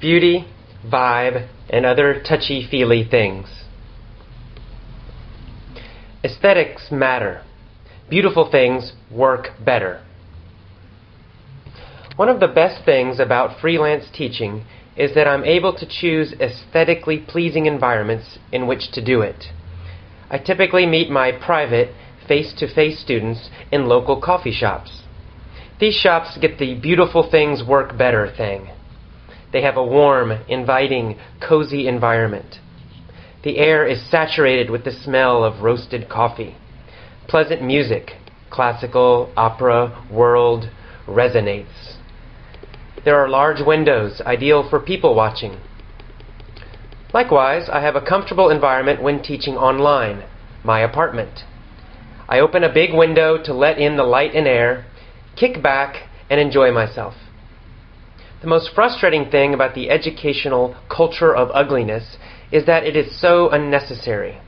beauty, vibe, and other touchy feely things. Aesthetics matter. Beautiful things work better. One of the best things about freelance teaching is that I'm able to choose aesthetically pleasing environments in which to do it. I typically meet my private, face to face students in local coffee shops. These shops get the beautiful things work better thing. They have a warm, inviting, cozy environment. The air is saturated with the smell of roasted coffee. Pleasant music, classical, opera, world, resonates. There are large windows, ideal for people watching. Likewise, I have a comfortable environment when teaching online, my apartment. I open a big window to let in the light and air, kick back, and enjoy myself. The most frustrating thing about the educational culture of ugliness is that it is so unnecessary.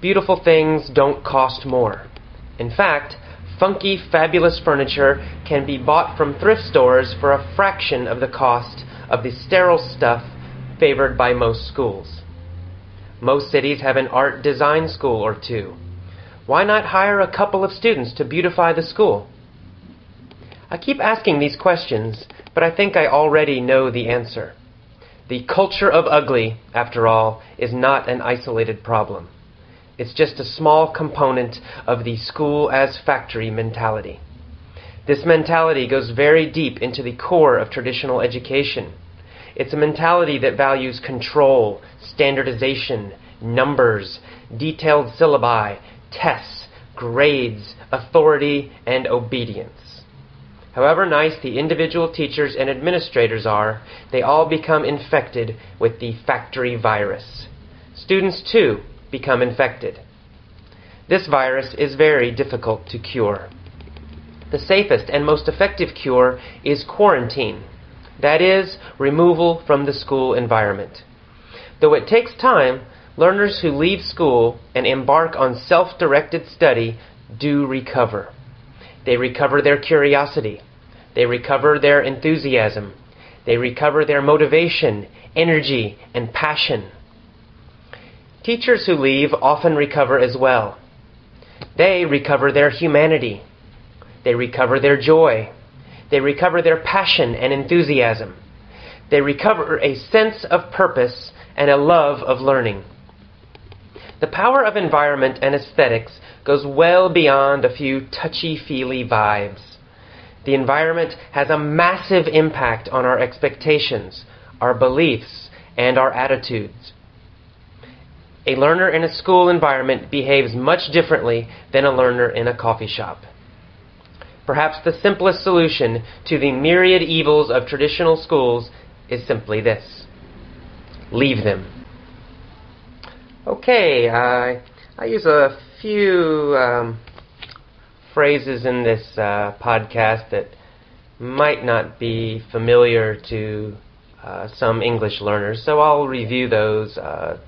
Beautiful things don't cost more. In fact, funky, fabulous furniture can be bought from thrift stores for a fraction of the cost of the sterile stuff favored by most schools. Most cities have an art design school or two. Why not hire a couple of students to beautify the school? I keep asking these questions but I think I already know the answer. The culture of ugly, after all, is not an isolated problem. It's just a small component of the school as factory mentality. This mentality goes very deep into the core of traditional education. It's a mentality that values control, standardization, numbers, detailed syllabi, tests, grades, authority, and obedience. However nice the individual teachers and administrators are, they all become infected with the factory virus. Students, too, become infected. This virus is very difficult to cure. The safest and most effective cure is quarantine. That is, removal from the school environment. Though it takes time, learners who leave school and embark on self directed study do recover. They recover their curiosity. They recover their enthusiasm. They recover their motivation, energy, and passion. Teachers who leave often recover as well. They recover their humanity. They recover their joy. They recover their passion and enthusiasm. They recover a sense of purpose and a love of learning. The power of environment and aesthetics goes well beyond a few touchy feely vibes. The environment has a massive impact on our expectations, our beliefs, and our attitudes. A learner in a school environment behaves much differently than a learner in a coffee shop. Perhaps the simplest solution to the myriad evils of traditional schools is simply this leave them. Okay, I, I use a few um, phrases in this uh, podcast that might not be familiar to uh, some English learners, so I'll review those uh,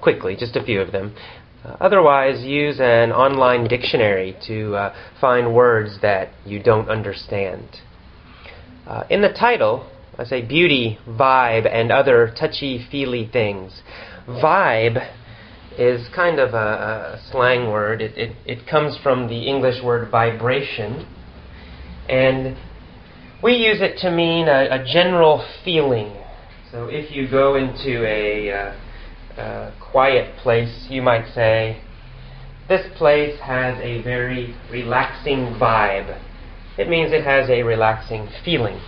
quickly, just a few of them. Uh, otherwise, use an online dictionary to uh, find words that you don't understand. Uh, in the title, I say beauty, vibe, and other touchy feely things. Vibe is kind of a, a slang word. It, it, it comes from the English word vibration, and we use it to mean a, a general feeling. So if you go into a, uh, a quiet place, you might say, This place has a very relaxing vibe. It means it has a relaxing feeling.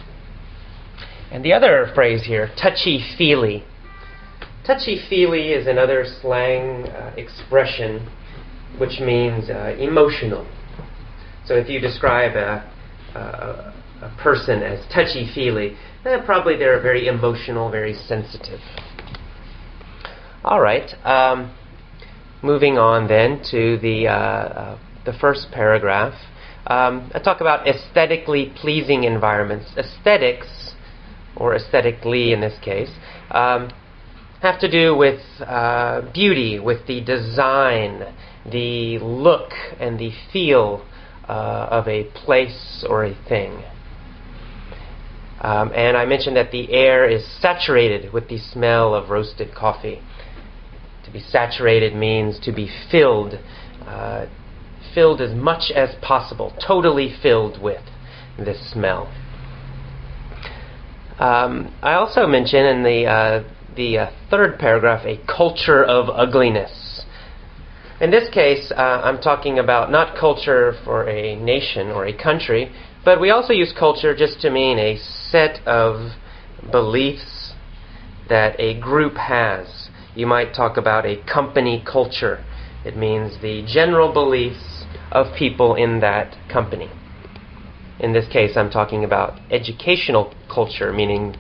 And the other phrase here, touchy feely, Touchy feely is another slang uh, expression which means uh, emotional. So if you describe a, a, a person as touchy feely, then probably they're very emotional, very sensitive. All right. Um, moving on then to the, uh, uh the first paragraph. Um, I talk about aesthetically pleasing environments. Aesthetics, or aesthetically in this case, um, have to do with uh, beauty, with the design, the look, and the feel uh, of a place or a thing. Um, and I mentioned that the air is saturated with the smell of roasted coffee. To be saturated means to be filled, uh, filled as much as possible, totally filled with this smell. Um, I also mentioned in the uh, the uh, third paragraph a culture of ugliness. In this case, uh, I'm talking about not culture for a nation or a country, but we also use culture just to mean a set of beliefs that a group has. You might talk about a company culture. It means the general beliefs of people in that company. In this case, I'm talking about educational culture, meaning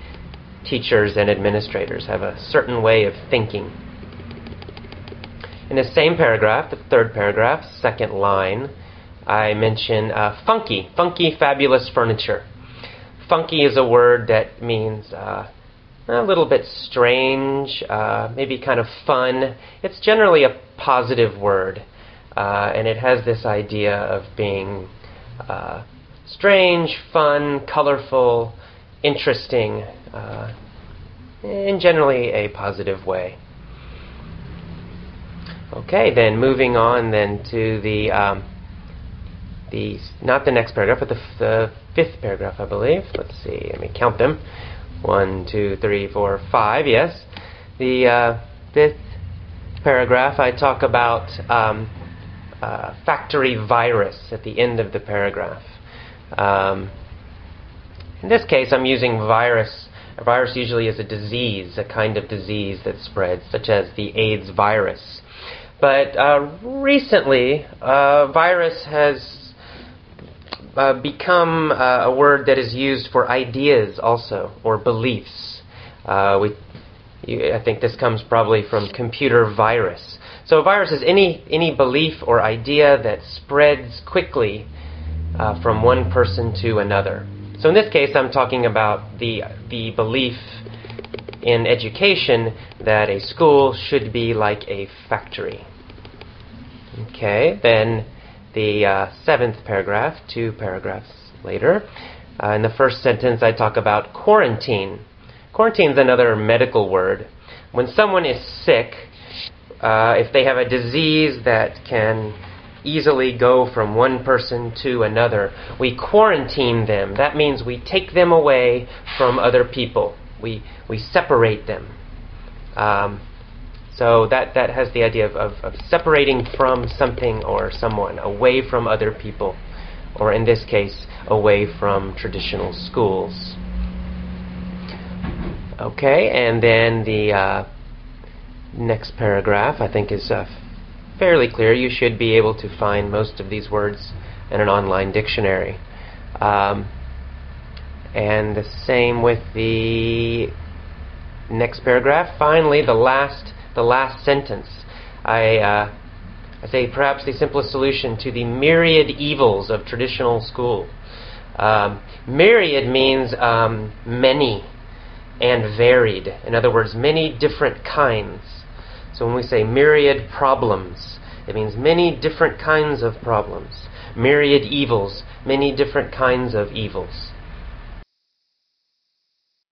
teachers and administrators have a certain way of thinking. In the same paragraph, the third paragraph, second line, I mention uh, funky, funky, fabulous furniture. Funky is a word that means uh, a little bit strange, uh, maybe kind of fun. It's generally a positive word, uh, and it has this idea of being uh, strange, fun, colorful, interesting, uh, in generally a positive way. Okay, then moving on then to the um, the not the next paragraph, but the, the fifth paragraph, I believe. Let's see. Let me count them. One, two, three, four, five. Yes, the uh, fifth paragraph. I talk about um, uh, factory virus at the end of the paragraph. Um, in this case, I'm using virus. A virus usually is a disease, a kind of disease that spreads, such as the AIDS virus. But uh, recently, uh, virus has uh, become uh, a word that is used for ideas also, or beliefs. Uh, we, I think this comes probably from computer virus. So a virus is any, any belief or idea that spreads quickly uh, from one person to another. So in this case, I'm talking about the, the belief in education that a school should be like a factory. Okay, then the uh, seventh paragraph, two paragraphs later. Uh, in the first sentence, I talk about quarantine. Quarantine is another medical word. When someone is sick, uh, if they have a disease that can easily go from one person to another. We quarantine them. That means we take them away from other people. We, we separate them. Um, so that, that has the idea of, of, of separating from something or someone, away from other people, or in this case, away from traditional schools. Okay, and then the uh, next paragraph I think is uh, fairly clear. You should be able to find most of these words in an online dictionary. Um, and the same with the next paragraph. Finally, the last, the last sentence. I, uh, I say perhaps the simplest solution to the myriad evils of traditional school. Um, myriad means um, many and varied. In other words, many different kinds. So when we say myriad problems, it means many different kinds of problems. Myriad evils, many different kinds of evils.